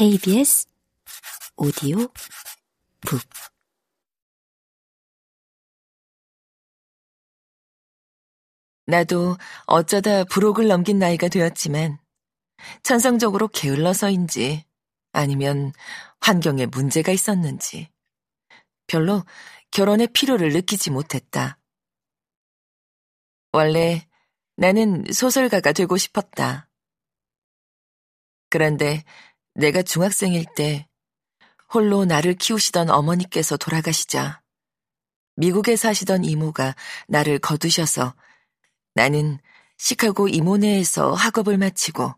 KBS 오디오 북 나도 어쩌다 부록을 넘긴 나이가 되었지만 천성적으로 게을러서인지 아니면 환경에 문제가 있었는지 별로 결혼의 필요를 느끼지 못했다. 원래 나는 소설가가 되고 싶었다. 그런데 내가 중학생일 때 홀로 나를 키우시던 어머니께서 돌아가시자 미국에 사시던 이모가 나를 거두셔서 나는 시카고 이모네에서 학업을 마치고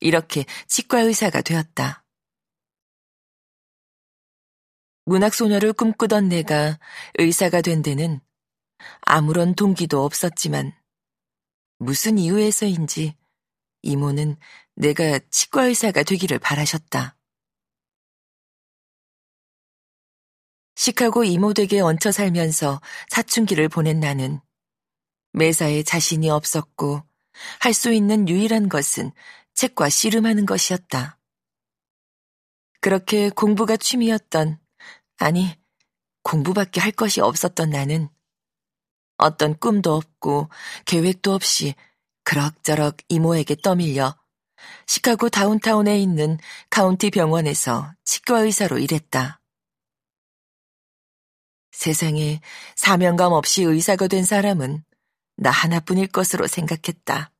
이렇게 치과 의사가 되었다. 문학소녀를 꿈꾸던 내가 의사가 된 데는 아무런 동기도 없었지만 무슨 이유에서인지 이모는 내가 치과 의사가 되기를 바라셨다. 시카고 이모 댁에 얹혀 살면서 사춘기를 보낸 나는 매사에 자신이 없었고 할 수 있는 유일한 것은 책과 씨름하는 것이었다. 그렇게 공부가 취미였던, 아니, 공부밖에 할 것이 없었던 나는 어떤 꿈도 없고 계획도 없이 그럭저럭 이모에게 떠밀려 시카고 다운타운에 있는 카운티 병원에서 치과 의사로 일했다. 세상에 사명감 없이 의사가 된 사람은 나 하나뿐일 것으로 생각했다.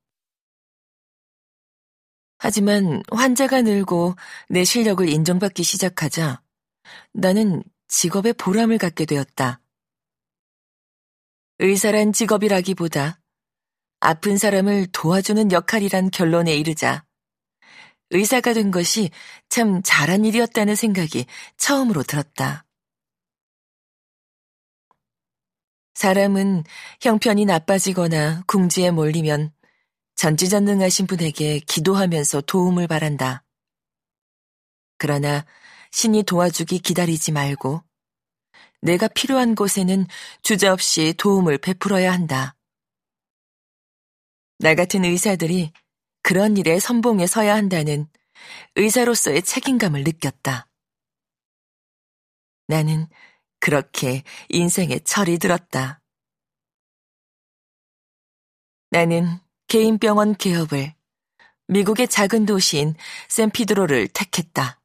하지만 환자가 늘고 내 실력을 인정받기 시작하자 나는 직업에 보람을 갖게 되었다. 의사란 직업이라기보다 아픈 사람을 도와주는 역할이란 결론에 이르자 의사가 된 것이 참 잘한 일이었다는 생각이 처음으로 들었다. 사람은 형편이 나빠지거나 궁지에 몰리면 전지전능하신 분에게 기도하면서 도움을 바란다. 그러나 신이 도와주기 기다리지 말고 내가 필요한 곳에는 주저없이 도움을 베풀어야 한다. 나 같은 의사들이 그런 일에 선봉에 서야 한다는 의사로서의 책임감을 느꼈다. 나는 그렇게 인생에 철이 들었다. 나는 개인병원 개업을 미국의 작은 도시인 샌피드로를 택했다.